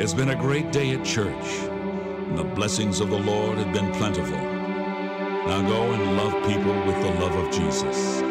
It's been a great day at church, and the blessings of the Lord have been plentiful. Now go and love people with the love of Jesus.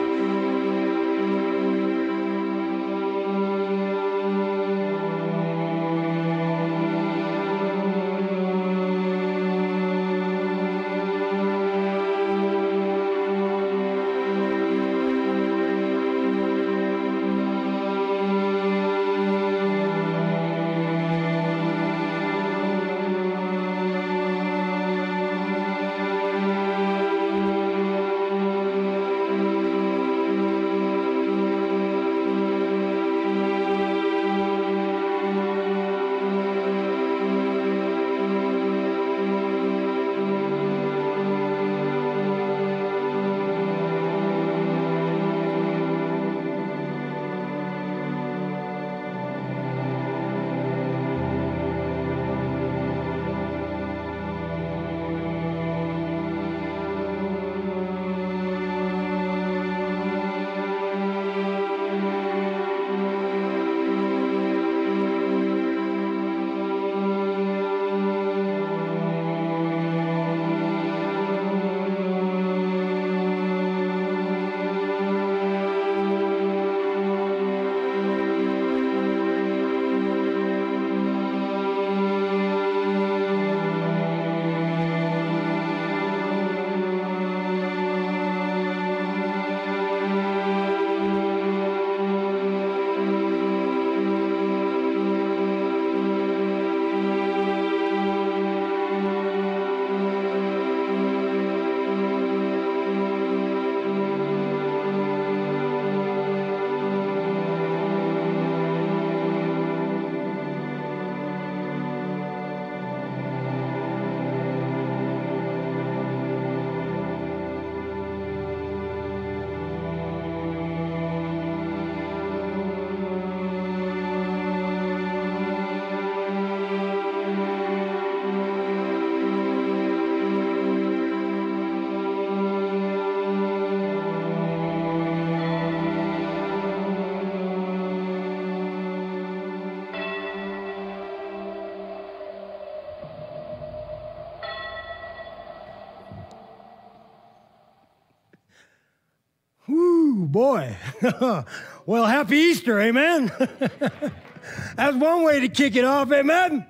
Boy. well, happy Easter, amen. That's one way to kick it off, amen.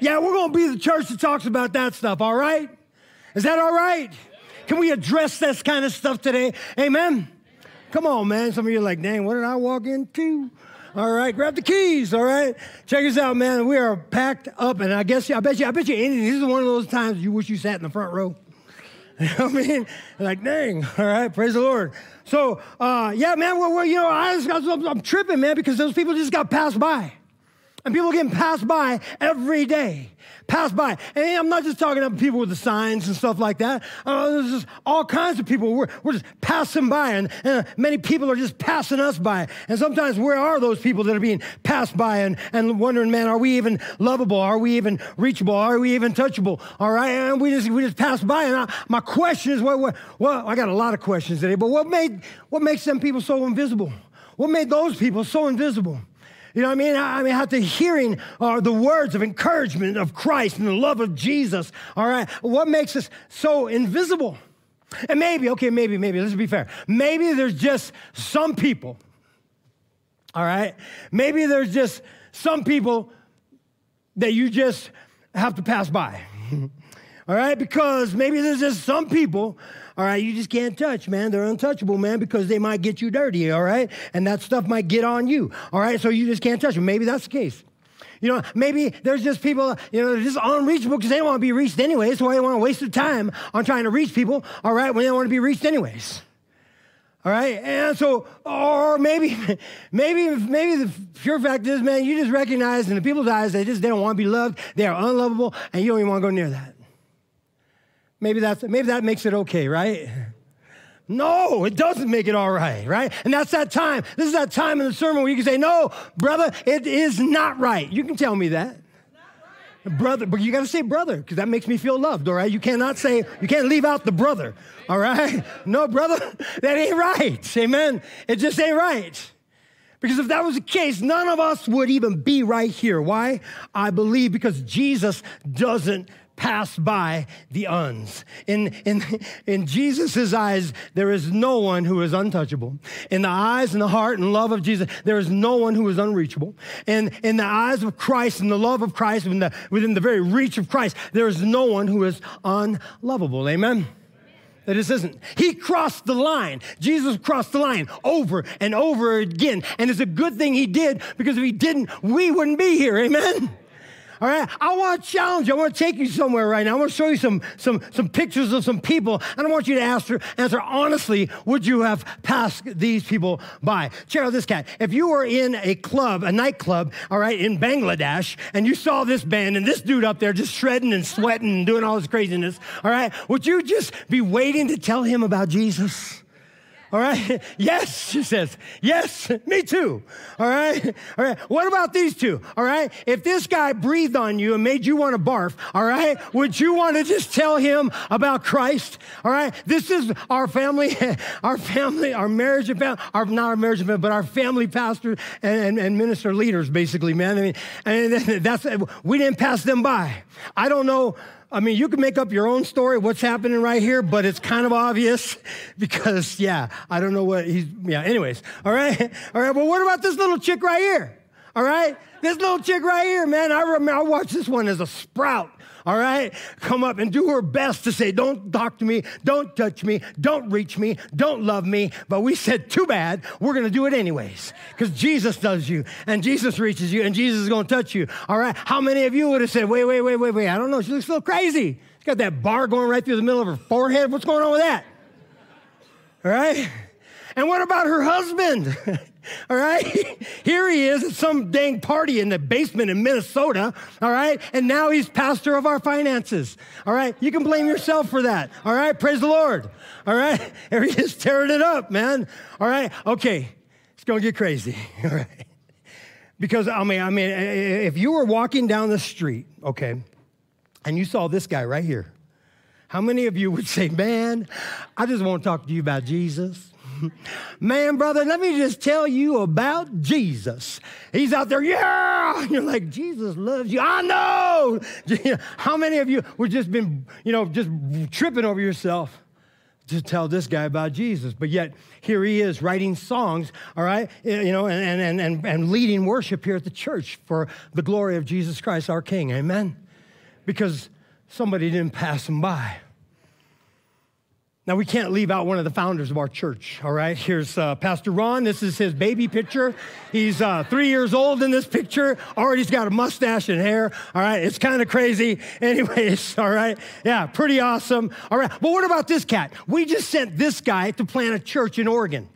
Yeah, we're going to be the church that talks about that stuff, all right? Is that all right? Can we address this kind of stuff today? Amen. Come on, man. Some of you are like, dang, what did I walk into? All right, grab the keys. All right, check us out, man. We are packed up, and I guess I bet you, I bet you, this is one of those times you wish you sat in the front row. You know what I mean? Like, dang, all right, praise the Lord. So, uh, yeah, man, well, well, you know, I just got, I'm tripping, man, because those people just got passed by. And people getting passed by every day. Passed by. And I'm not just talking about people with the signs and stuff like that. Uh, there's just all kinds of people. We're, we're just passing by, and, and many people are just passing us by. And sometimes, where are those people that are being passed by and, and wondering, man, are we even lovable? Are we even reachable? Are we even touchable? All right. And we just, we just pass by. And I, my question is, what, well, I got a lot of questions today, but what, made, what makes them people so invisible? What made those people so invisible? You know what I mean? I mean, after hearing uh, the words of encouragement of Christ and the love of Jesus, all right, what makes us so invisible? And maybe, okay, maybe, maybe, let's be fair. Maybe there's just some people, all right? Maybe there's just some people that you just have to pass by, all right? Because maybe there's just some people all right, you just can't touch, man. They're untouchable, man, because they might get you dirty, all right? And that stuff might get on you, all right? So you just can't touch them. Maybe that's the case. You know, maybe there's just people, you know, they're just unreachable because they don't want to be reached anyway. So they want to waste their time on trying to reach people, all right, when they don't want to be reached anyways. All right, and so, or maybe, maybe, maybe the pure fact is, man, you just recognize in the people's eyes they just they don't want to be loved, they are unlovable, and you don't even want to go near that. Maybe, that's, maybe that makes it okay, right? No, it doesn't make it all right, right? And that's that time. This is that time in the sermon where you can say, No, brother, it is not right. You can tell me that. Brother, but you got to say brother because that makes me feel loved, all right? You cannot say, you can't leave out the brother, all right? No, brother, that ain't right. Amen. It just ain't right. Because if that was the case, none of us would even be right here. Why? I believe because Jesus doesn't pass by the uns. In, in, in Jesus' eyes, there is no one who is untouchable. In the eyes and the heart and love of Jesus, there is no one who is unreachable. And in the eyes of Christ and the love of Christ, within the, within the very reach of Christ, there is no one who is unlovable. Amen? that this isn't. He crossed the line. Jesus crossed the line over and over again. And it's a good thing he did because if he didn't, we wouldn't be here. Amen. All right, I want to challenge you. I want to take you somewhere right now. I want to show you some, some, some pictures of some people, and I want you to answer, answer honestly, would you have passed these people by? Check out this cat. If you were in a club, a nightclub, all right, in Bangladesh, and you saw this band and this dude up there just shredding and sweating and doing all this craziness, all right, would you just be waiting to tell him about Jesus? All right. Yes, she says. Yes, me too. All right. All right. What about these two? All right. If this guy breathed on you and made you want to barf, all right, would you want to just tell him about Christ? All right. This is our family, our family, our marriage family, our, not our marriage family, but our family pastor and, and, and minister leaders, basically, man. I mean, and that's, we didn't pass them by. I don't know I mean, you can make up your own story, what's happening right here, but it's kind of obvious because, yeah, I don't know what he's, yeah, anyways. All right. All right. Well, what about this little chick right here? All right. This little chick right here, man, I remember, I watched this one as a sprout all right? Come up and do her best to say, don't talk to me, don't touch me, don't reach me, don't love me. But we said, too bad, we're gonna do it anyways. Because Jesus does you, and Jesus reaches you, and Jesus is gonna touch you. All right? How many of you would have said, wait, wait, wait, wait, wait, I don't know, she looks a little crazy. She's got that bar going right through the middle of her forehead. What's going on with that? All right? And what about her husband? All right. Here he is at some dang party in the basement in Minnesota. All right. And now he's pastor of our finances. All right. You can blame yourself for that. All right. Praise the Lord. All right. Here he is tearing it up, man. All right. Okay. It's to get crazy. All right. Because I mean, I mean, if you were walking down the street, okay, and you saw this guy right here, how many of you would say, man, I just want to talk to you about Jesus? Man, brother, let me just tell you about Jesus. He's out there, yeah. You're like, Jesus loves you. I know. How many of you would just been, you know, just tripping over yourself? to tell this guy about Jesus. But yet, here he is writing songs, all right, you know, and, and, and, and leading worship here at the church for the glory of Jesus Christ, our King. Amen? Because somebody didn't pass him by. Now, we can't leave out one of the founders of our church, all right? Here's uh, Pastor Ron. This is his baby picture. He's uh, three years old in this picture. Already he's got a mustache and hair, all right? It's kind of crazy. Anyways, all right? Yeah, pretty awesome. All right, but what about this cat? We just sent this guy to plant a church in Oregon.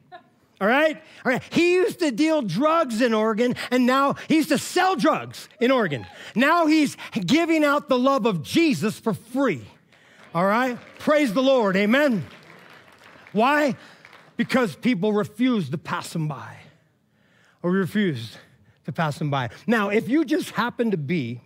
All right? All right. He used to deal drugs in Oregon, and now he used to sell drugs in Oregon. Now he's giving out the love of Jesus for free. All right? Praise the Lord. Amen. Why? Because people refuse to pass them by or refuse to pass them by. Now, if you just happen to be,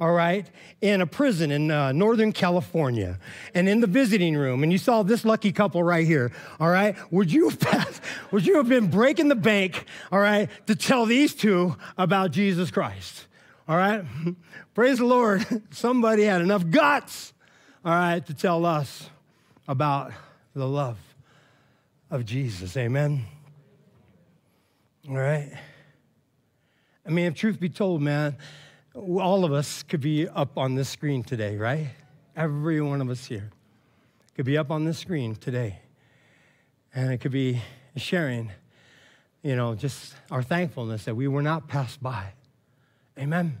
all right, in a prison in uh, Northern California and in the visiting room, and you saw this lucky couple right here, all right, would you have passed, would you have been breaking the bank, all right, to tell these two about Jesus Christ? All right? Praise the Lord. Somebody had enough guts all right, to tell us about the love of Jesus. Amen. All right. I mean, if truth be told, man, all of us could be up on this screen today, right? Every one of us here could be up on this screen today. And it could be sharing, you know, just our thankfulness that we were not passed by. Amen.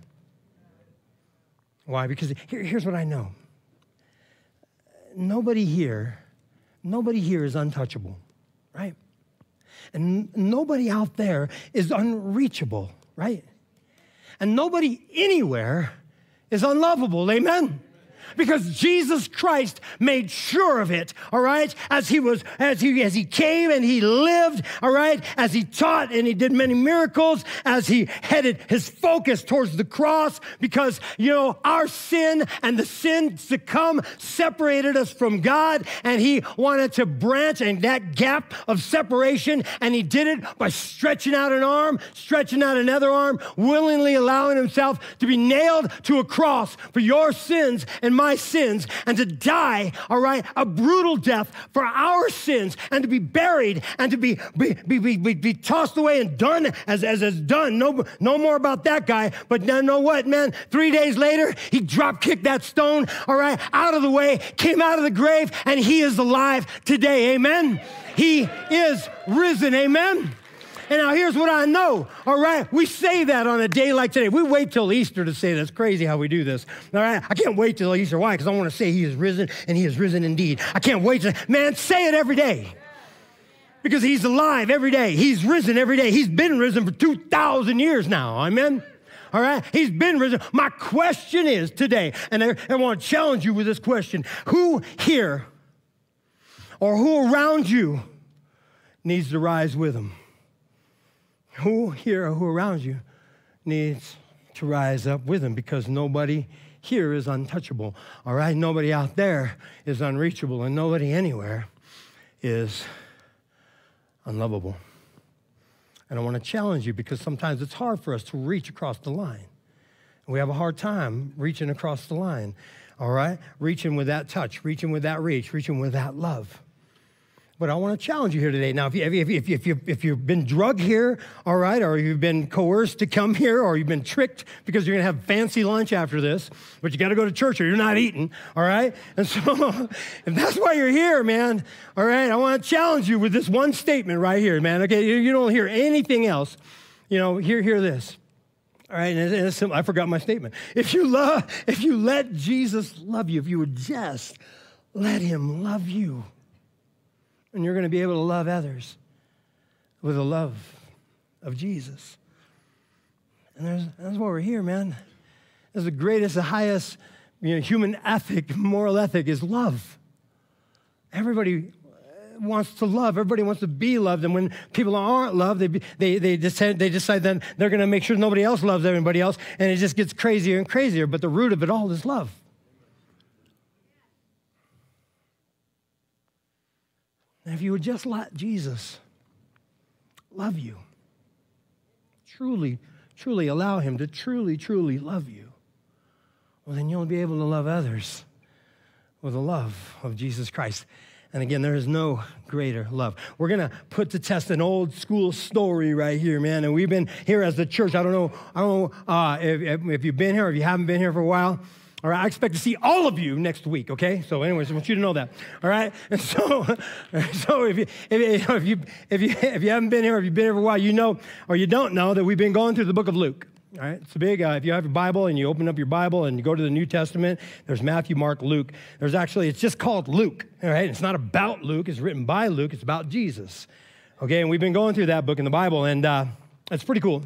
Why? Because here, here's what I know nobody here, nobody here is untouchable, right? And nobody out there is unreachable, right? And nobody anywhere is unlovable, amen? Because Jesus Christ made sure of it, all right? As he was, as he as he came and he lived, all right, as he taught and he did many miracles, as he headed his focus towards the cross, because you know, our sin and the sins to come separated us from God, and he wanted to branch and that gap of separation, and he did it by stretching out an arm, stretching out another arm, willingly allowing himself to be nailed to a cross for your sins and my sins, and to die, all right, a brutal death for our sins, and to be buried and to be, be, be, be, be tossed away and done as, as, as done. No, no more about that guy. But now know what, man? Three days later, he drop kicked that stone, all right, out of the way, came out of the grave, and he is alive today. Amen. He is risen. Amen. And now here's what I know. All right. We say that on a day like today. We wait till Easter to say that's crazy how we do this. All right. I can't wait till Easter. Why? Because I want to say he is risen and he is risen indeed. I can't wait to, man, say it every day. Because he's alive every day. He's risen every day. He's been risen for 2,000 years now. Amen. All right? He's been risen. My question is today, and I, I want to challenge you with this question Who here or who around you needs to rise with him? Who here or who around you needs to rise up with him because nobody here is untouchable. All right? Nobody out there is unreachable, and nobody anywhere is unlovable. And I want to challenge you because sometimes it's hard for us to reach across the line. We have a hard time reaching across the line, all right? Reaching with that touch, reaching with that reach, reaching with that love. But I want to challenge you here today. Now, if, you, if, if, if, you, if you've been drugged here, all right, or you've been coerced to come here, or you've been tricked because you're going to have fancy lunch after this, but you got to go to church or you're not eating, all right? And so, if that's why you're here, man, all right, I want to challenge you with this one statement right here, man, okay? You, you don't hear anything else. You know, hear, hear this. All right, and it's, I forgot my statement. If you love, if you let Jesus love you, if you would just let him love you, and you're going to be able to love others with the love of Jesus. And that's why we're here, man. That's the greatest, the highest you know, human ethic, moral ethic is love. Everybody wants to love. Everybody wants to be loved. And when people aren't loved, they, they, they, decide, they decide then they're going to make sure nobody else loves everybody else. And it just gets crazier and crazier. But the root of it all is love. And if you would just let Jesus love you, truly, truly allow him to truly, truly love you, well, then you'll be able to love others with the love of Jesus Christ. And again, there is no greater love. We're going to put to test an old school story right here, man. And we've been here as the church. I don't know, I don't know uh, if, if you've been here, if you haven't been here for a while. All right, I expect to see all of you next week, okay? So, anyways, I want you to know that. All right? And so, so if you, if, if, you, if, you, if you haven't been here, if you've been here for a while, you know or you don't know that we've been going through the book of Luke. All right, it's a big, uh, if you have your Bible and you open up your Bible and you go to the New Testament, there's Matthew, Mark, Luke. There's actually, it's just called Luke, all right? It's not about Luke, it's written by Luke, it's about Jesus. Okay, and we've been going through that book in the Bible, and uh, it's pretty cool.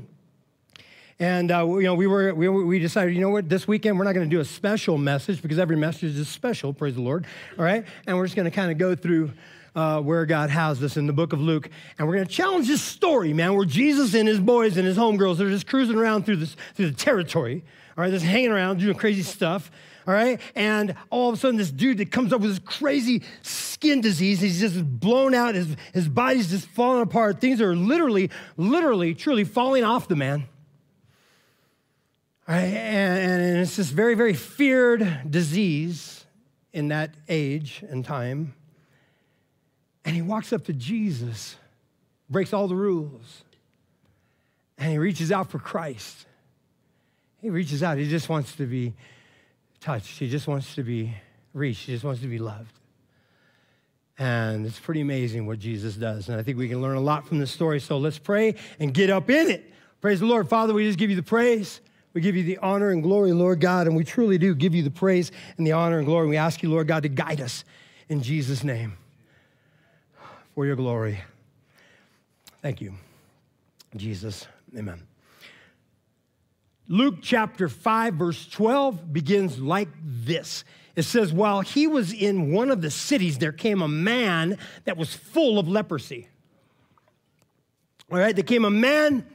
And uh, you know, we were we, we decided, you know what, this weekend we're not going to do a special message because every message is special. Praise the Lord. All right, and we're just going to kind of go through. Uh, where God has us in the book of Luke. And we're going to challenge this story, man, where Jesus and his boys and his homegirls, they're just cruising around through, this, through the territory, all right, just hanging around, doing crazy stuff, all right? And all of a sudden, this dude that comes up with this crazy skin disease, he's just blown out, his, his body's just falling apart. Things are literally, literally, truly falling off the man. Right? And, and it's this very, very feared disease in that age and time. And he walks up to Jesus, breaks all the rules, and he reaches out for Christ. He reaches out. He just wants to be touched. He just wants to be reached. He just wants to be loved. And it's pretty amazing what Jesus does. And I think we can learn a lot from this story. So let's pray and get up in it. Praise the Lord. Father, we just give you the praise. We give you the honor and glory, Lord God, and we truly do give you the praise and the honor and glory. We ask you, Lord God, to guide us in Jesus' name for your glory. Thank you, Jesus. Amen. Luke chapter 5, verse 12 begins like this. It says, While he was in one of the cities, there came a man that was full of leprosy. All right, there came a man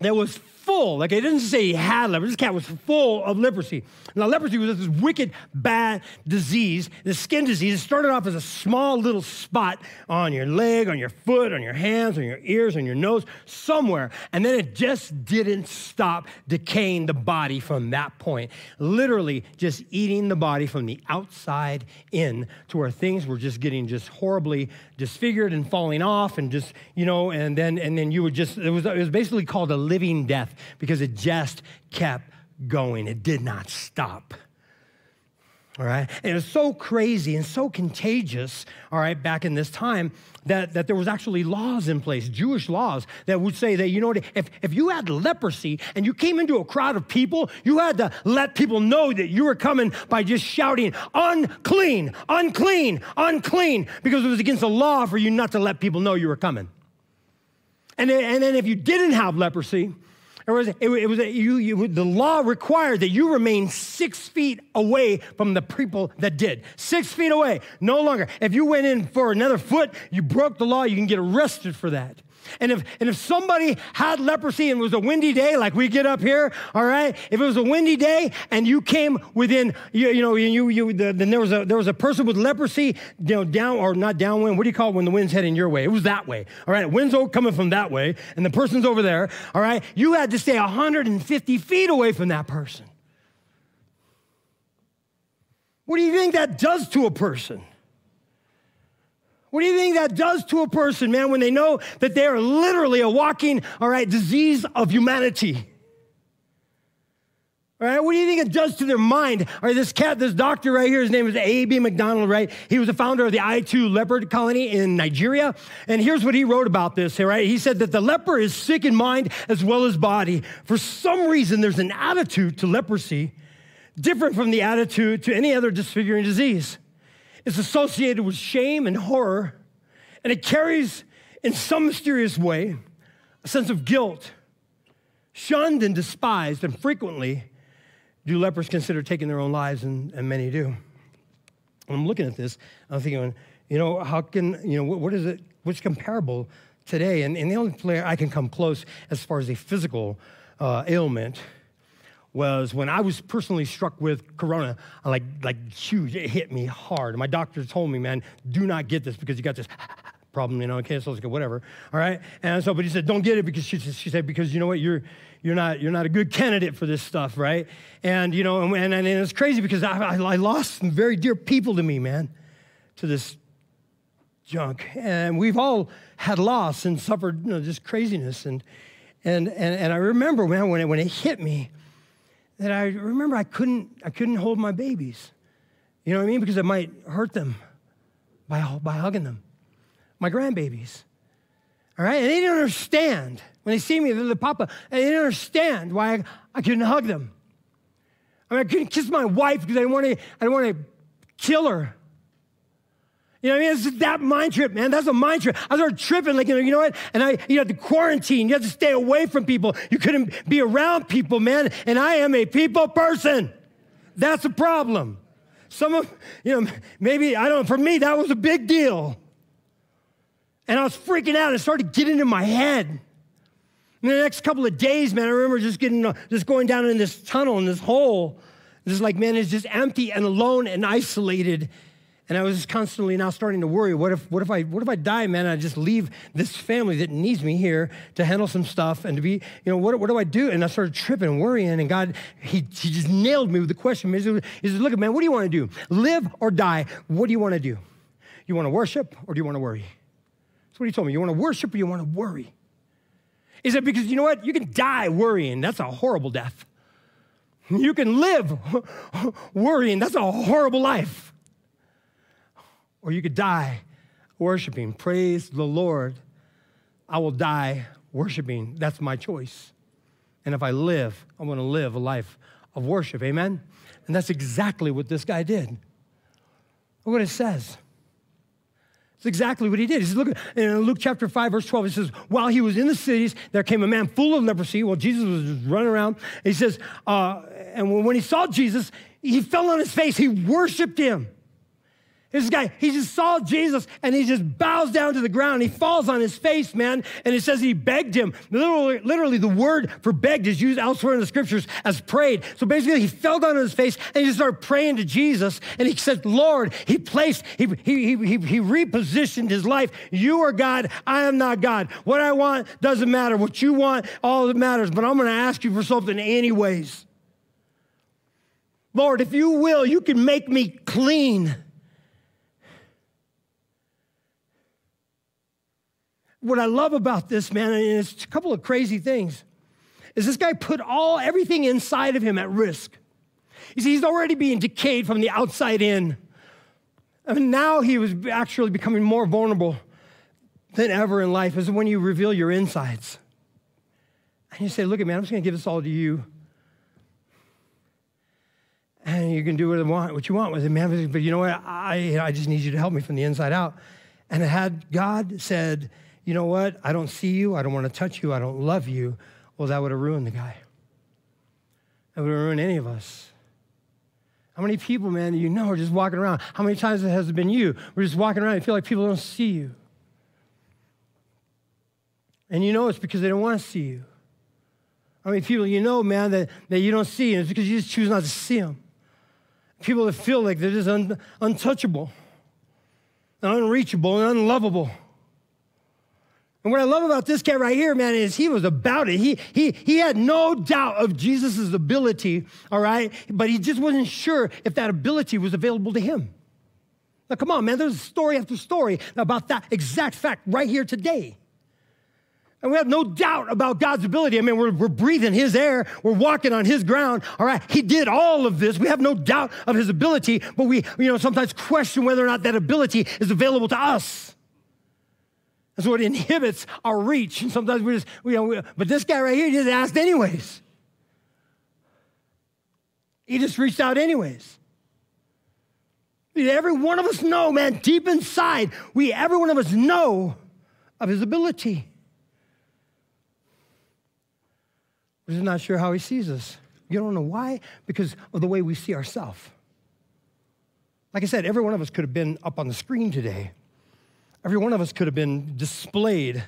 that was full. Like it doesn't say he had leprosy. This cat was full of leprosy. Now, leprosy was this wicked, bad disease, the skin disease. It started off as a small little spot on your leg, on your foot, on your hands, on your ears, on your nose, somewhere. And then it just didn't stop decaying the body from that point. Literally just eating the body from the outside in to where things were just getting just horribly disfigured and falling off and just, you know, and then and then you would just it was it was basically called a living death because it just kept going. It did not stop. All right. And it was so crazy and so contagious, all right, back in this time that, that there was actually laws in place, Jewish laws, that would say that, you know, what, if, if you had leprosy and you came into a crowd of people, you had to let people know that you were coming by just shouting, unclean, unclean, unclean, because it was against the law for you not to let people know you were coming. And and then if you didn't have leprosy, it was, it, it was you, you, the law required that you remain six feet away from the people that did. Six feet away, no longer. If you went in for another foot, you broke the law, you can get arrested for that. And if, and if somebody had leprosy and it was a windy day, like we get up here, all right, if it was a windy day and you came within, you, you know, you, you, the, then there was, a, there was a person with leprosy, you know, down, or not downwind, what do you call it when the wind's heading your way? It was that way, all right? Wind's coming from that way and the person's over there, all right? You had to stay 150 feet away from that person. What do you think that does to a person? What do you think that does to a person, man, when they know that they are literally a walking, all right, disease of humanity? All right, what do you think it does to their mind? All right, this cat, this doctor right here, his name is A.B. McDonald, right? He was the founder of the Itu leper colony in Nigeria. And here's what he wrote about this, all right? He said that the leper is sick in mind as well as body. For some reason, there's an attitude to leprosy different from the attitude to any other disfiguring disease. It's associated with shame and horror, and it carries, in some mysterious way, a sense of guilt. Shunned and despised, and frequently do lepers consider taking their own lives, and, and many do. I'm looking at this, I'm thinking, you know, how can, you know, what, what is it, what's comparable today? And, and the only place I can come close as far as a physical uh, ailment was when I was personally struck with corona, like, like huge, it hit me hard. My doctor told me, man, do not get this because you got this problem, you know, cancer, whatever. All right. And so, but he said, don't get it because she, she said, because you know what, you're, you're not, you're not a good candidate for this stuff, right? And, you know, and, and, and it's crazy because I, I, I lost some very dear people to me, man, to this junk. And we've all had loss and suffered, you know, just craziness. And, and, and, and I remember, man, when it, when it hit me, that I remember I couldn't, I couldn't hold my babies. You know what I mean? Because it might hurt them by, by hugging them. My grandbabies. All right? And they didn't understand. When they see me, they're the papa, and they didn't understand why I, I couldn't hug them. I mean, I couldn't kiss my wife because I didn't want to, I didn't want to kill her. You know what I mean? It's that mind trip, man. That's a mind trip. I started tripping, like, you know, you know what? And I, you had to quarantine. You had to stay away from people. You couldn't be around people, man. And I am a people person. That's a problem. Some of, you know, maybe, I don't know, for me, that was a big deal. And I was freaking out. It started getting in my head. In the next couple of days, man, I remember just getting, just going down in this tunnel, in this hole. Just like, man, it's just empty and alone and isolated. And I was just constantly now starting to worry. What if, what if I, what if I die, man? I just leave this family that needs me here to handle some stuff and to be, you know, what, what do I do? And I started tripping and worrying. And God, he, he just nailed me with the question. He said, look, at man, what do you want to do? Live or die? What do you want to do? You want to worship or do you want to worry? That's what he told me. You want to worship or you want to worry? He said, because you know what? You can die worrying. That's a horrible death. You can live worrying. That's a horrible life or you could die worshiping. Praise the Lord. I will die worshiping. That's my choice. And if I live, I want to live a life of worship. Amen? And that's exactly what this guy did. Look what it says. That's exactly what he did. He says, look, in Luke chapter 5, verse 12, it says, while he was in the cities, there came a man full of leprosy. Well, Jesus was just running around. He says, uh, and when he saw Jesus, he fell on his face. He worshiped him. This guy, he just saw Jesus and he just bows down to the ground. He falls on his face, man. And it says he begged him. Literally, literally, the word for begged is used elsewhere in the scriptures as prayed. So basically, he fell down on his face and he just started praying to Jesus. And he said, Lord, he placed, he, he, he, he repositioned his life. You are God. I am not God. What I want doesn't matter. What you want, all that matters. But I'm going to ask you for something anyways. Lord, if you will, you can make me clean. What I love about this, man, and it's a couple of crazy things, is this guy put all everything inside of him at risk. You see, he's already being decayed from the outside in. I mean, now he was actually becoming more vulnerable than ever in life, is when you reveal your insides. And you say, Look at me, I'm just gonna give this all to you. And you can do what you want, what you want with it, man. But you know what? I, I just need you to help me from the inside out. And had God said, you know what? I don't see you. I don't want to touch you. I don't love you. Well, that would have ruined the guy. That would have ruined any of us. How many people, man, that you know are just walking around? How many times has it been you? We're just walking around and feel like people don't see you. And you know it's because they don't want to see you. How many people you know, man, that, that you don't see, and it's because you just choose not to see them. People that feel like they're just un, untouchable, and unreachable, and unlovable. And what I love about this guy right here, man, is he was about it. He, he, he had no doubt of Jesus' ability, all right? But he just wasn't sure if that ability was available to him. Now, come on, man, there's story after story about that exact fact right here today. And we have no doubt about God's ability. I mean, we're, we're breathing His air, we're walking on His ground. All right, He did all of this. We have no doubt of His ability, but we, you know, sometimes question whether or not that ability is available to us. That's what inhibits our reach. And sometimes we just, you know, we, but this guy right here he just asked anyways. He just reached out anyways. Every one of us know, man, deep inside, we, every one of us know of his ability. We're just not sure how he sees us. You don't know why? Because of the way we see ourselves. Like I said, every one of us could have been up on the screen today. Every one of us could have been displayed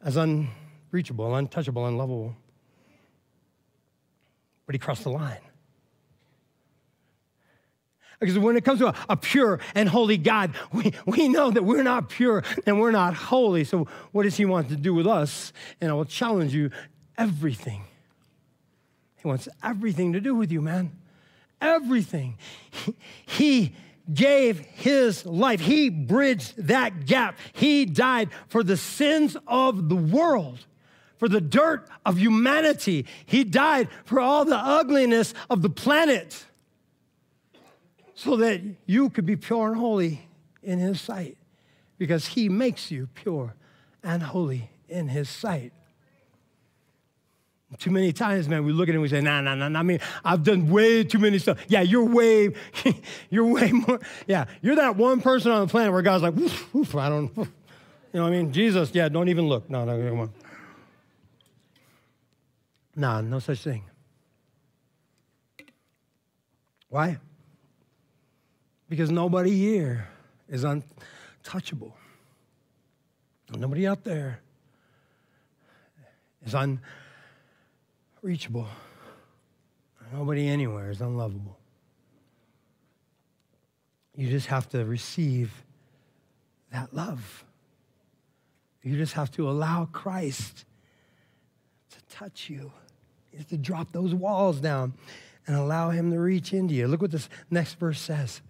as unreachable, untouchable, unlovable. But he crossed the line. Because when it comes to a, a, pure and holy God, we, we know that we're not pure and we're not holy. So, what does He want to do with us? And I will challenge you everything. He wants everything to do with you, man. Everything. He, he gave his life. He bridged that gap. He died for the sins of the world, for the dirt of humanity. He died for all the ugliness of the planet so that you could be pure and holy in his sight because he makes you pure and holy in his sight. Too many times, man, we look at it and we say, nah, nah, nah, I mean, I've done way too many stuff. Yeah, you're way, you're way more. Yeah, you're that one person on the planet where God's like, woof, woof, I don't, you know what I mean? Jesus, yeah, don't even look. No, no, come on. Nah, no such thing. Why? Because nobody here is untouchable. Nobody out there is untouchable reachable. Nobody anywhere is unlovable. You just have to receive that love. You just have to allow Christ to touch you. You have to drop those walls down and allow him to reach into you. Look what this next verse says.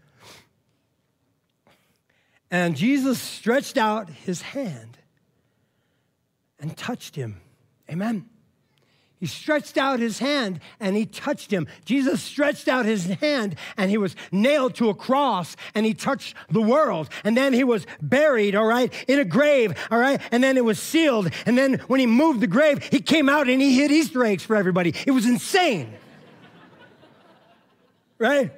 And Jesus stretched out his hand and touched him. Amen. He stretched out his hand and he touched him. Jesus stretched out his hand and he was nailed to a cross and he touched the world. And then he was buried, all right, in a grave, all right, and then it was sealed. And then when he moved the grave, he came out and he hid Easter eggs for everybody. It was insane. right?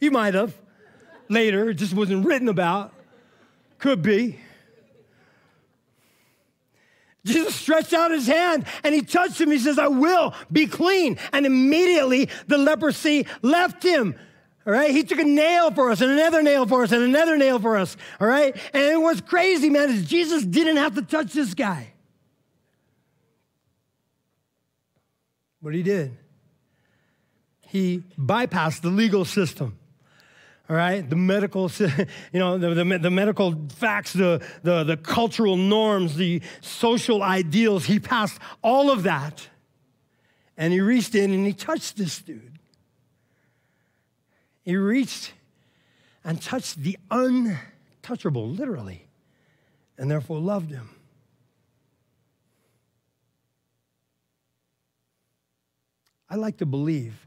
You might have. later. It just wasn't written about. Could be. Jesus stretched out his hand and he touched him. He says, I will be clean. And immediately the leprosy left him. All right. He took a nail for us and another nail for us and another nail for us. All right. And it was crazy, man, is Jesus didn't have to touch this guy. But he did. He bypassed the legal system all right? The medical you know the, the, the, medical facts the, the, the cultural norms the social ideals. He passed all of that. And he reached in and he touched this dude. He reached and touched the untouchable literally and therefore loved him. I like to believe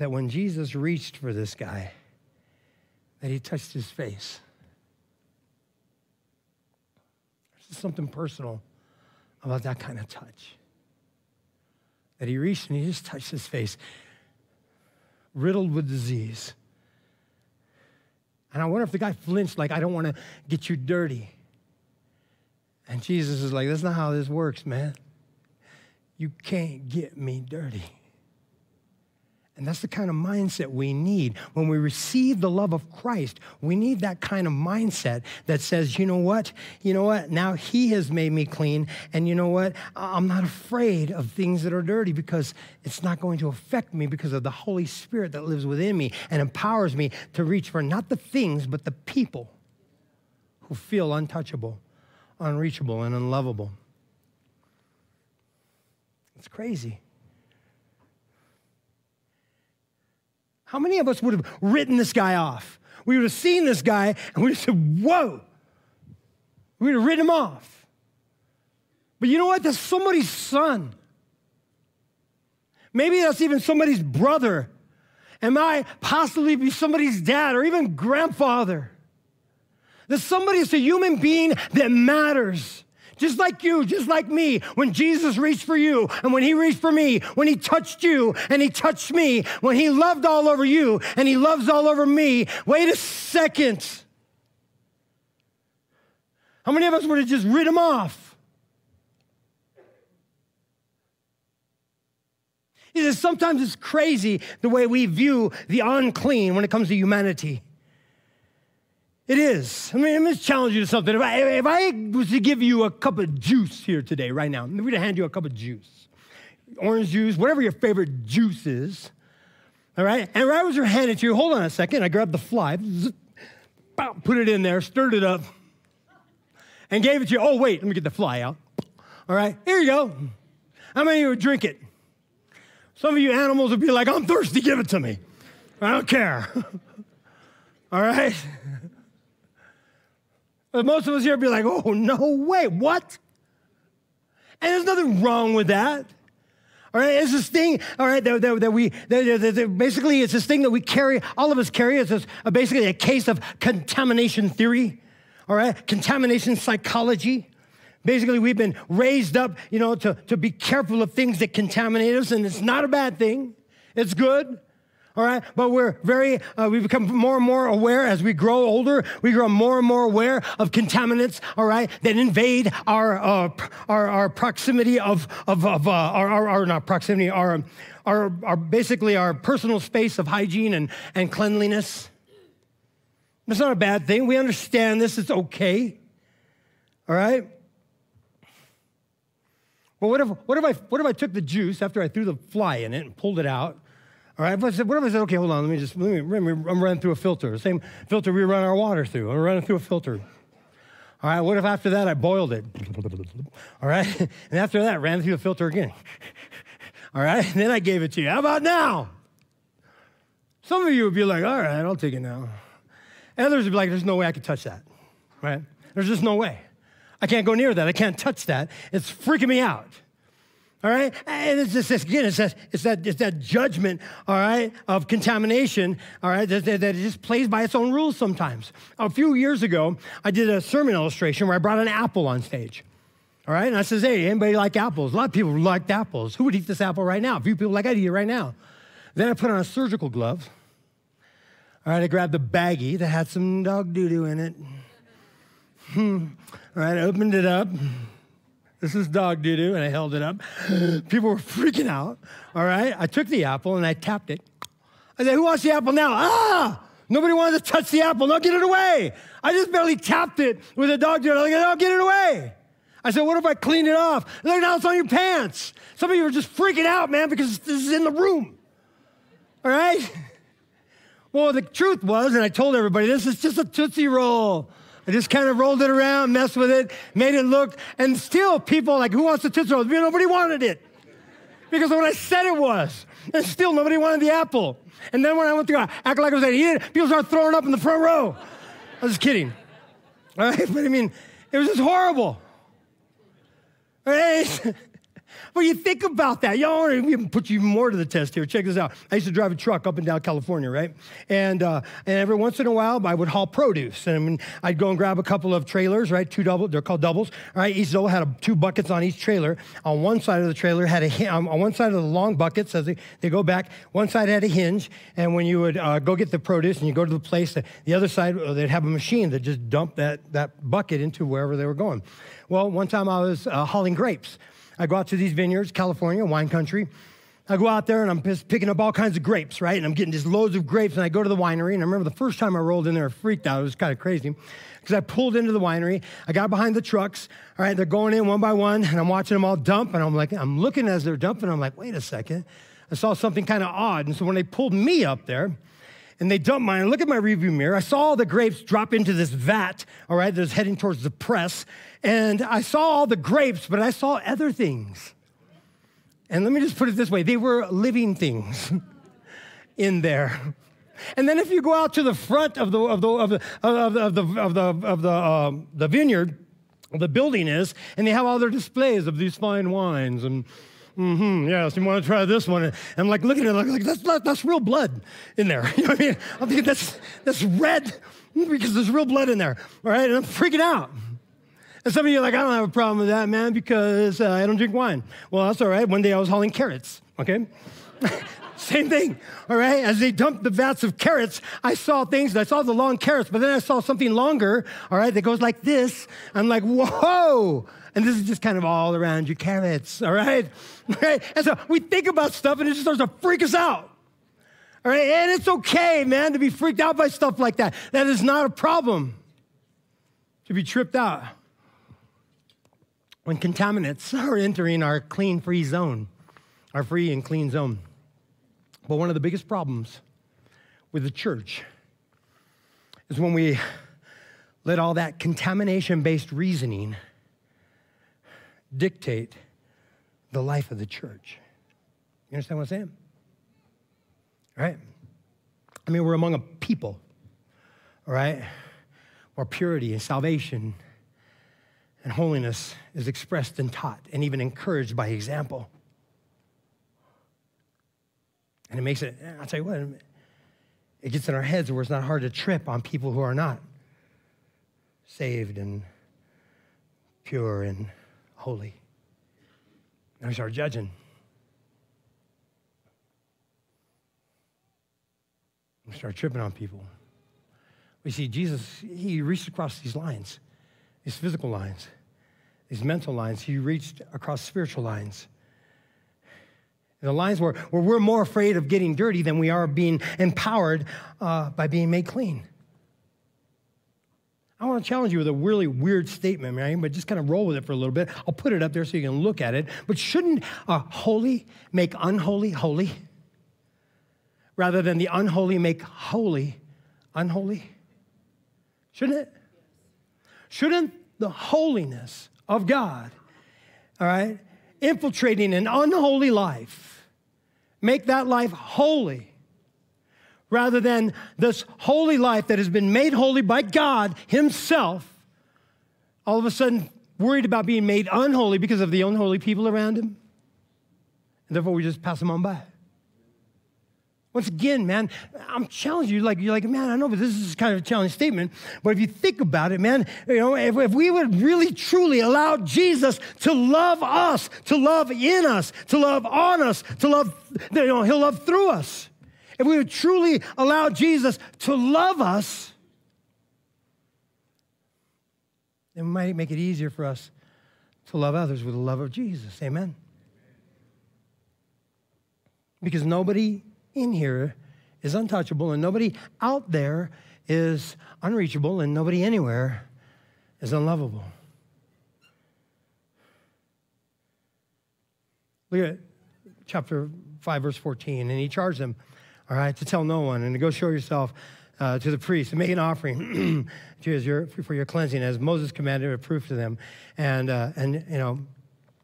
that when Jesus reached for this guy, that he touched his face. There's something personal about that kind of touch. That he reached and he just touched his face, riddled with disease. And I wonder if the guy flinched, like, I don't want to get you dirty. And Jesus is like, that's not how this works, man. You can't get me dirty. And that's the kind of mindset we need. When we receive the love of Christ, we need that kind of mindset that says, you know what? You know what? Now He has made me clean. And you know what? I'm not afraid of things that are dirty because it's not going to affect me because of the Holy Spirit that lives within me and empowers me to reach for not the things, but the people who feel untouchable, unreachable, and unlovable. It's crazy. How many of us would have written this guy off? We would have seen this guy and we would have said, Whoa. We would have written him off. But you know what? That's somebody's son. Maybe that's even somebody's brother. Am I possibly be somebody's dad or even grandfather? That somebody is a human being that matters just like you, just like me, when Jesus reached for you and when he reached for me, when he touched you and he touched me, when he loved all over you and he loves all over me. Wait a second. How many of us would have just rid him off? He says sometimes it's crazy the way we view the unclean when it comes to humanity. It is. I mean, let me challenge you to something. If I, if I was to give you a cup of juice here today, right now, I'm going to hand you a cup of juice, orange juice, whatever your favorite juice is, all right? And right as you're handing it to you, hold on a second. I grabbed the fly, put it in there, stirred it up, and gave it to you. Oh, wait, let me get the fly out. All right, here you go. How many of you would drink it? Some of you animals would be like, I'm thirsty, give it to me. I don't care. All right? But most of us here be like, oh, no way, what? And there's nothing wrong with that. All right, it's this thing, all right, that, that, that we, that, that, basically, it's this thing that we carry, all of us carry. It's this, uh, basically a case of contamination theory, all right, contamination psychology. Basically, we've been raised up, you know, to, to be careful of things that contaminate us, and it's not a bad thing. It's good all right? But we're very, uh, we become more and more aware as we grow older. We grow more and more aware of contaminants, all right, that invade our, uh, our, our proximity of, of, of uh, our, our, our, not proximity, our, our, our, basically our personal space of hygiene and, and cleanliness. It's not a bad thing. We understand this. It's okay. All right? But what if, what if, I, what if I took the juice after I threw the fly in it and pulled it out? All right, but what if I said, okay, hold on, let me just, let me, I'm running through a filter, the same filter we run our water through. I'm running through a filter. All right, what if after that I boiled it? All right, and after that, ran through the filter again. All right, and then I gave it to you. How about now? Some of you would be like, all right, I'll take it now. And others would be like, there's no way I could touch that, right? There's just no way. I can't go near that. I can't touch that. It's freaking me out. All right? And it's just, this again, it's that, it's that, it's that judgment, all right, of contamination, all right, that, that, that it just plays by its own rules sometimes. A few years ago, I did a sermon illustration where I brought an apple on stage. All right? And I says, hey, anybody like apples? A lot of people liked apples. Who would eat this apple right now? A few people like, I'd eat it right now. Then I put on a surgical glove. All right, I grabbed a baggie that had some dog doo doo in it. Hmm. All right, I opened it up. This is dog doo doo, and I held it up. People were freaking out. All right, I took the apple and I tapped it. I said, Who wants the apple now? Ah! Nobody wanted to touch the apple. No, get it away. I just barely tapped it with a dog doo doo. Like, no, get it away. I said, What if I clean it off? Look, now it's on your pants. Some of you are just freaking out, man, because this is in the room. All right? Well, the truth was, and I told everybody, this is just a Tootsie Roll. I just kind of rolled it around, messed with it, made it look, and still people like, who wants the Tootsie Roll? Nobody wanted it. Because of what I said it was, and still nobody wanted the apple. And then when I went to act like I was going to eat it, people started throwing up in the front row. I was just kidding. All right? But I mean, it was just horrible. All right? Well, you think about that. Y'all want to put you even more to the test here. Check this out. I used to drive a truck up and down California, right? And uh, and every once in a while, I would haul produce, and I'd go and grab a couple of trailers, right? Two double, they're called doubles. Right, each double had a, two buckets on each trailer. On one side of the trailer had a on one side of the long buckets as they, they go back. One side had a hinge, and when you would uh, go get the produce and you go to the place, the other side uh, they'd have a machine that just dumped that that bucket into wherever they were going. Well, one time I was uh, hauling grapes. I go out to these vineyards, California, wine country. I go out there and I'm just picking up all kinds of grapes, right? And I'm getting just loads of grapes. And I go to the winery. And I remember the first time I rolled in there, I freaked out. It was kind of crazy because I pulled into the winery. I got behind the trucks. All right, they're going in one by one. And I'm watching them all dump. And I'm like, I'm looking as they're dumping. I'm like, wait a second. I saw something kind of odd. And so when they pulled me up there, and they dumped mine. Look at my review mirror. I saw all the grapes drop into this vat, all right, that's heading towards the press. And I saw all the grapes, but I saw other things. And let me just put it this way they were living things in there. And then if you go out to the front of the, of the, of the, of the, of the, of the, of the, um, the vineyard, the building is, and they have all their displays of these fine wines and mm-hmm, yes, you want to try this one. And I'm like looking at it, like, that's, that's real blood in there. You know what I mean? I'm thinking that's, that's red because there's real blood in there. All right, and I'm freaking out. And some of you are like, I don't have a problem with that, man, because uh, I don't drink wine. Well, that's all right. One day I was hauling carrots, okay? Same thing, all right? As they dumped the vats of carrots, I saw things. I saw the long carrots, but then I saw something longer, all right, that goes like this. I'm like, whoa. And this is just kind of all around your carrots, all right? right? And so we think about stuff and it just starts to freak us out. All right, and it's okay, man, to be freaked out by stuff like that. That is not a problem to be tripped out when contaminants are entering our clean free zone, our free and clean zone. But one of the biggest problems with the church is when we let all that contamination based reasoning dictate the life of the church. You understand what I'm saying? Right? I mean, we're among a people, right, where purity and salvation and holiness is expressed and taught and even encouraged by example. And it makes it, I'll tell you what, it gets in our heads where it's not hard to trip on people who are not saved and pure and holy. And we start judging. We start tripping on people. We see Jesus, he reached across these lines these physical lines, these mental lines. He reached across spiritual lines. The lines where, where we're more afraid of getting dirty than we are being empowered uh, by being made clean. I want to challenge you with a really weird statement, man, but just kind of roll with it for a little bit. I'll put it up there so you can look at it. But shouldn't a holy make unholy holy? Rather than the unholy make holy unholy? Shouldn't it? Shouldn't the holiness of God, all right, infiltrating an unholy life, make that life holy rather than this holy life that has been made holy by God Himself, all of a sudden worried about being made unholy because of the unholy people around Him? And therefore, we just pass them on by. Once again, man, I'm challenging you. Like you're like, man, I know, but this is kind of a challenging statement. But if you think about it, man, you know, if, if we would really truly allow Jesus to love us, to love in us, to love on us, to love, you know, He'll love through us. If we would truly allow Jesus to love us, then it might make it easier for us to love others with the love of Jesus. Amen. Because nobody in here is untouchable, and nobody out there is unreachable, and nobody anywhere is unlovable. Look at chapter 5, verse 14. And he charged them, all right, to tell no one and to go show yourself uh, to the priest and make an offering to your, for your cleansing, as Moses commanded, a proof to them. And, uh, and you know,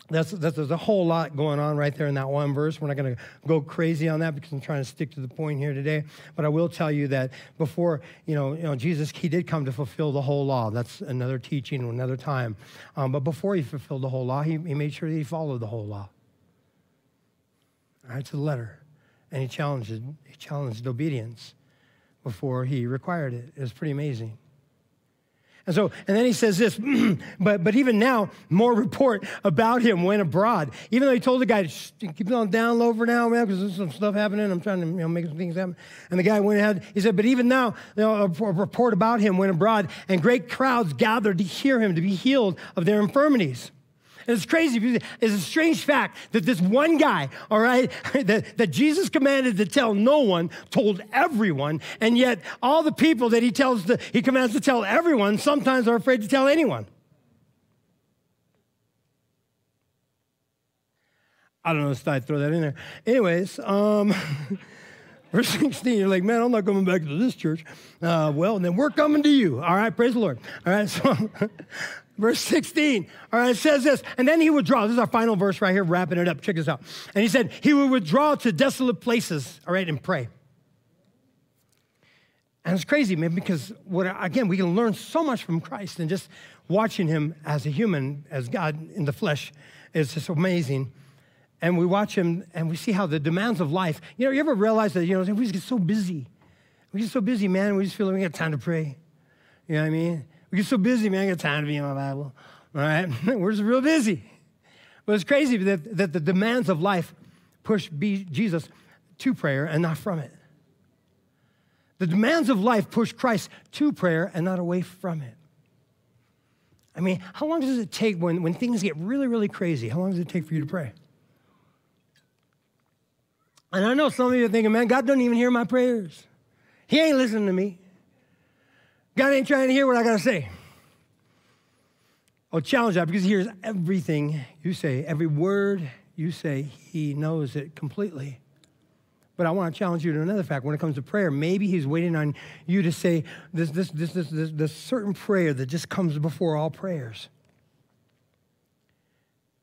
that's, that's, there's a whole lot going on right there in that one verse. We're not going to go crazy on that because I'm trying to stick to the point here today. But I will tell you that before, you know, you know Jesus, he did come to fulfill the whole law. That's another teaching, another time. Um, but before he fulfilled the whole law, he, he made sure that he followed the whole law. All right, to the letter. And he challenged, he challenged obedience before he required it. It was pretty amazing. And so, and then he says this, but, but even now, more report about him went abroad. Even though he told the guy, keep it on down low for now, man, because there's some stuff happening. I'm trying to you know, make some things happen. And the guy went ahead, he said, but even now, you know, a, a report about him went abroad, and great crowds gathered to hear him, to be healed of their infirmities. It's crazy it's a strange fact that this one guy, all right, that, that Jesus commanded to tell no one, told everyone, and yet all the people that he tells to, he commands to tell everyone sometimes are afraid to tell anyone. I don't know if I throw that in there. Anyways, um, verse 16, you're like, man, I'm not coming back to this church. Uh, well, then we're coming to you. All right, praise the Lord. All right, so Verse 16. All right, it says this. And then he would draw. This is our final verse right here, wrapping it up. Check this out. And he said, He would withdraw to desolate places, all right, and pray. And it's crazy, man, because what, again, we can learn so much from Christ and just watching him as a human, as God in the flesh, is just amazing. And we watch him and we see how the demands of life, you know, you ever realize that, you know, we just get so busy. We get so busy, man, we just feel like we got time to pray. You know what I mean? We get so busy, man, I got time to be in my Bible. All right? We're just real busy. But it's crazy that, that the demands of life push Jesus to prayer and not from it. The demands of life push Christ to prayer and not away from it. I mean, how long does it take when, when things get really, really crazy? How long does it take for you to pray? And I know some of you are thinking, man, God doesn't even hear my prayers. He ain't listening to me. God ain't trying to hear what I got to say. I'll challenge that because he hears everything you say, every word you say, he knows it completely. But I want to challenge you to another fact. When it comes to prayer, maybe he's waiting on you to say this, this, this, this, this, this certain prayer that just comes before all prayers.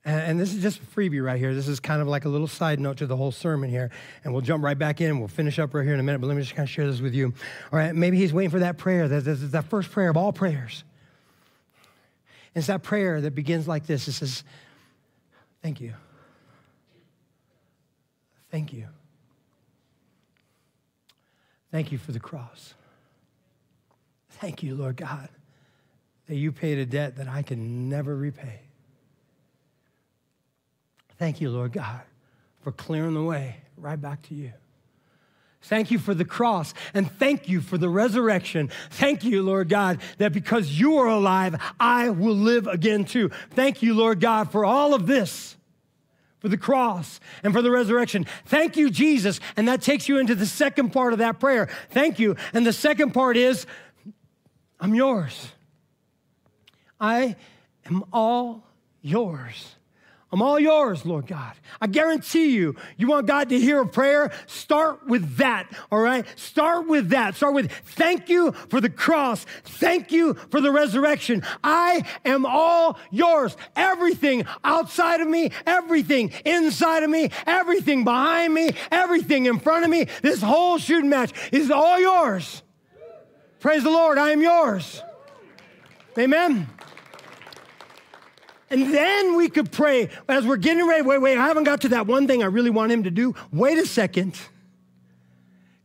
And this is just a freebie right here. This is kind of like a little side note to the whole sermon here. And we'll jump right back in. We'll finish up right here in a minute, but let me just kind of share this with you. All right, maybe he's waiting for that prayer, that, that first prayer of all prayers. It's that prayer that begins like this it says, Thank you. Thank you. Thank you for the cross. Thank you, Lord God, that you paid a debt that I can never repay. Thank you, Lord God, for clearing the way right back to you. Thank you for the cross and thank you for the resurrection. Thank you, Lord God, that because you are alive, I will live again too. Thank you, Lord God, for all of this, for the cross and for the resurrection. Thank you, Jesus. And that takes you into the second part of that prayer. Thank you. And the second part is, I'm yours. I am all yours. I'm all yours, Lord God. I guarantee you, you want God to hear a prayer? Start with that, all right? Start with that. Start with thank you for the cross. Thank you for the resurrection. I am all yours. Everything outside of me, everything inside of me, everything behind me, everything in front of me, this whole shooting match is all yours. Praise the Lord, I am yours. Amen. And then we could pray as we're getting ready. Wait, wait, I haven't got to that one thing I really want him to do. Wait a second.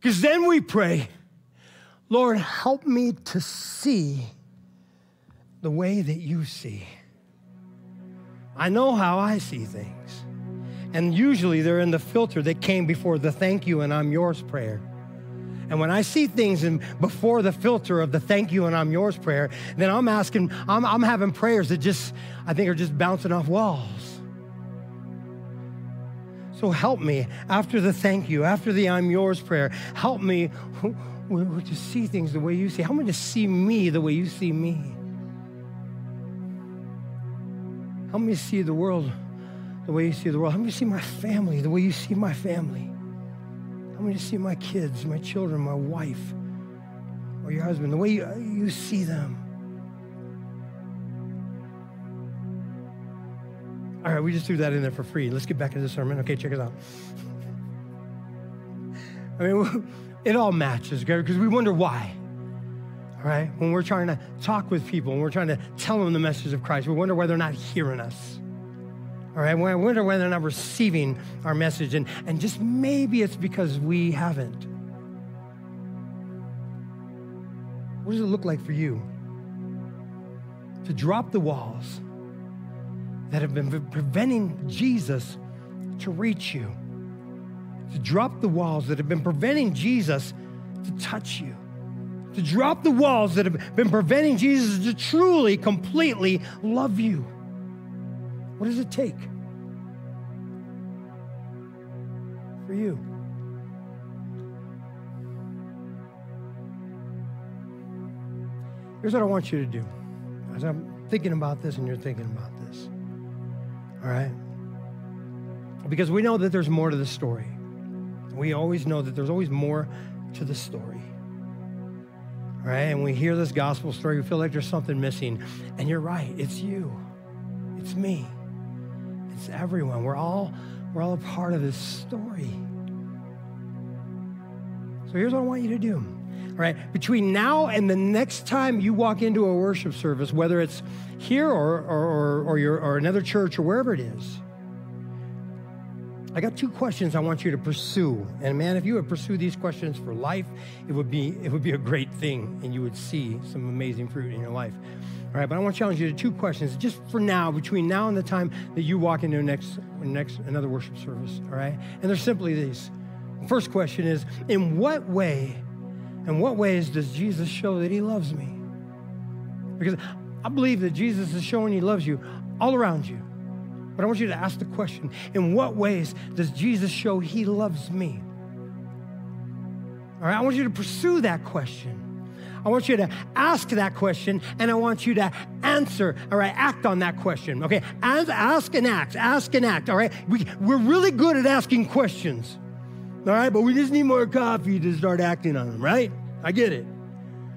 Because then we pray, Lord, help me to see the way that you see. I know how I see things. And usually they're in the filter that came before the thank you and I'm yours prayer. And when I see things in, before the filter of the thank you and I'm yours prayer, then I'm asking, I'm, I'm having prayers that just, I think, are just bouncing off walls. So help me after the thank you, after the I'm yours prayer, help me to see things the way you see. Help me to see me the way you see me. Help me see the world the way you see the world. Help me see my family the way you see my family. Help me to see my kids, my children, my wife, or your husband the way you, you see them. All right, we just threw that in there for free. Let's get back into the sermon. Okay, check it out. I mean, it all matches, because we wonder why. All right? When we're trying to talk with people, when we're trying to tell them the message of Christ, we wonder why they're not hearing us. All right? We wonder why they're not receiving our message. And, and just maybe it's because we haven't. What does it look like for you to drop the walls that have been preventing Jesus to reach you? To drop the walls that have been preventing Jesus to touch you? to drop the walls that have been preventing Jesus to truly, completely love you. What does it take for you? Here's what I want you to do. As I'm thinking about this and you're thinking about this, all right? Because we know that there's more to the story. We always know that there's always more to the story right? And we hear this gospel story, we feel like there's something missing. And you're right, it's you, it's me, everyone. We're all we're all a part of this story. So here's what I want you to do. All right, between now and the next time you walk into a worship service, whether it's here or, or, or, or, your, or another church or wherever it is, I got two questions I want you to pursue. And man, if you would pursue these questions for life, it would be it would be a great thing and you would see some amazing fruit in your life. All right, but I want to challenge you to two questions just for now, between now and the time that you walk into next next another worship service. All right? And they're simply these. First question is, in what way, in what ways does Jesus show that he loves me? Because I believe that Jesus is showing he loves you all around you. But I want you to ask the question in what ways does Jesus show he loves me? All right, I want you to pursue that question. I want you to ask that question and I want you to answer, all right, act on that question, okay? As, ask and act, ask and act, all right? We, we're really good at asking questions, all right? But we just need more coffee to start acting on them, right? I get it.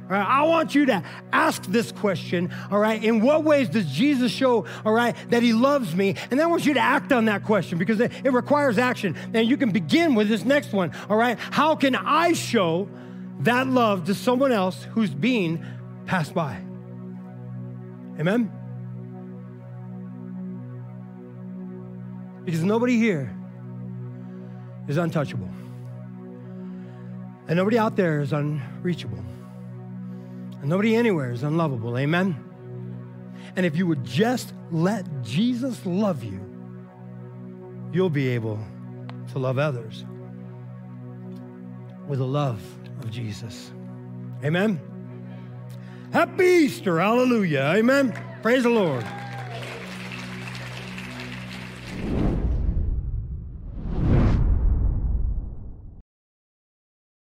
All right, I want you to ask this question, all right? In what ways does Jesus show, all right, that he loves me? And then I want you to act on that question because it, it requires action. And you can begin with this next one, all right? How can I show that love to someone else who's being passed by? Amen? Because nobody here is untouchable. And nobody out there is unreachable. And nobody anywhere is unlovable. Amen? And if you would just let Jesus love you, you'll be able to love others with a love of Jesus. Amen? Happy Easter. Hallelujah. Amen. Praise the Lord.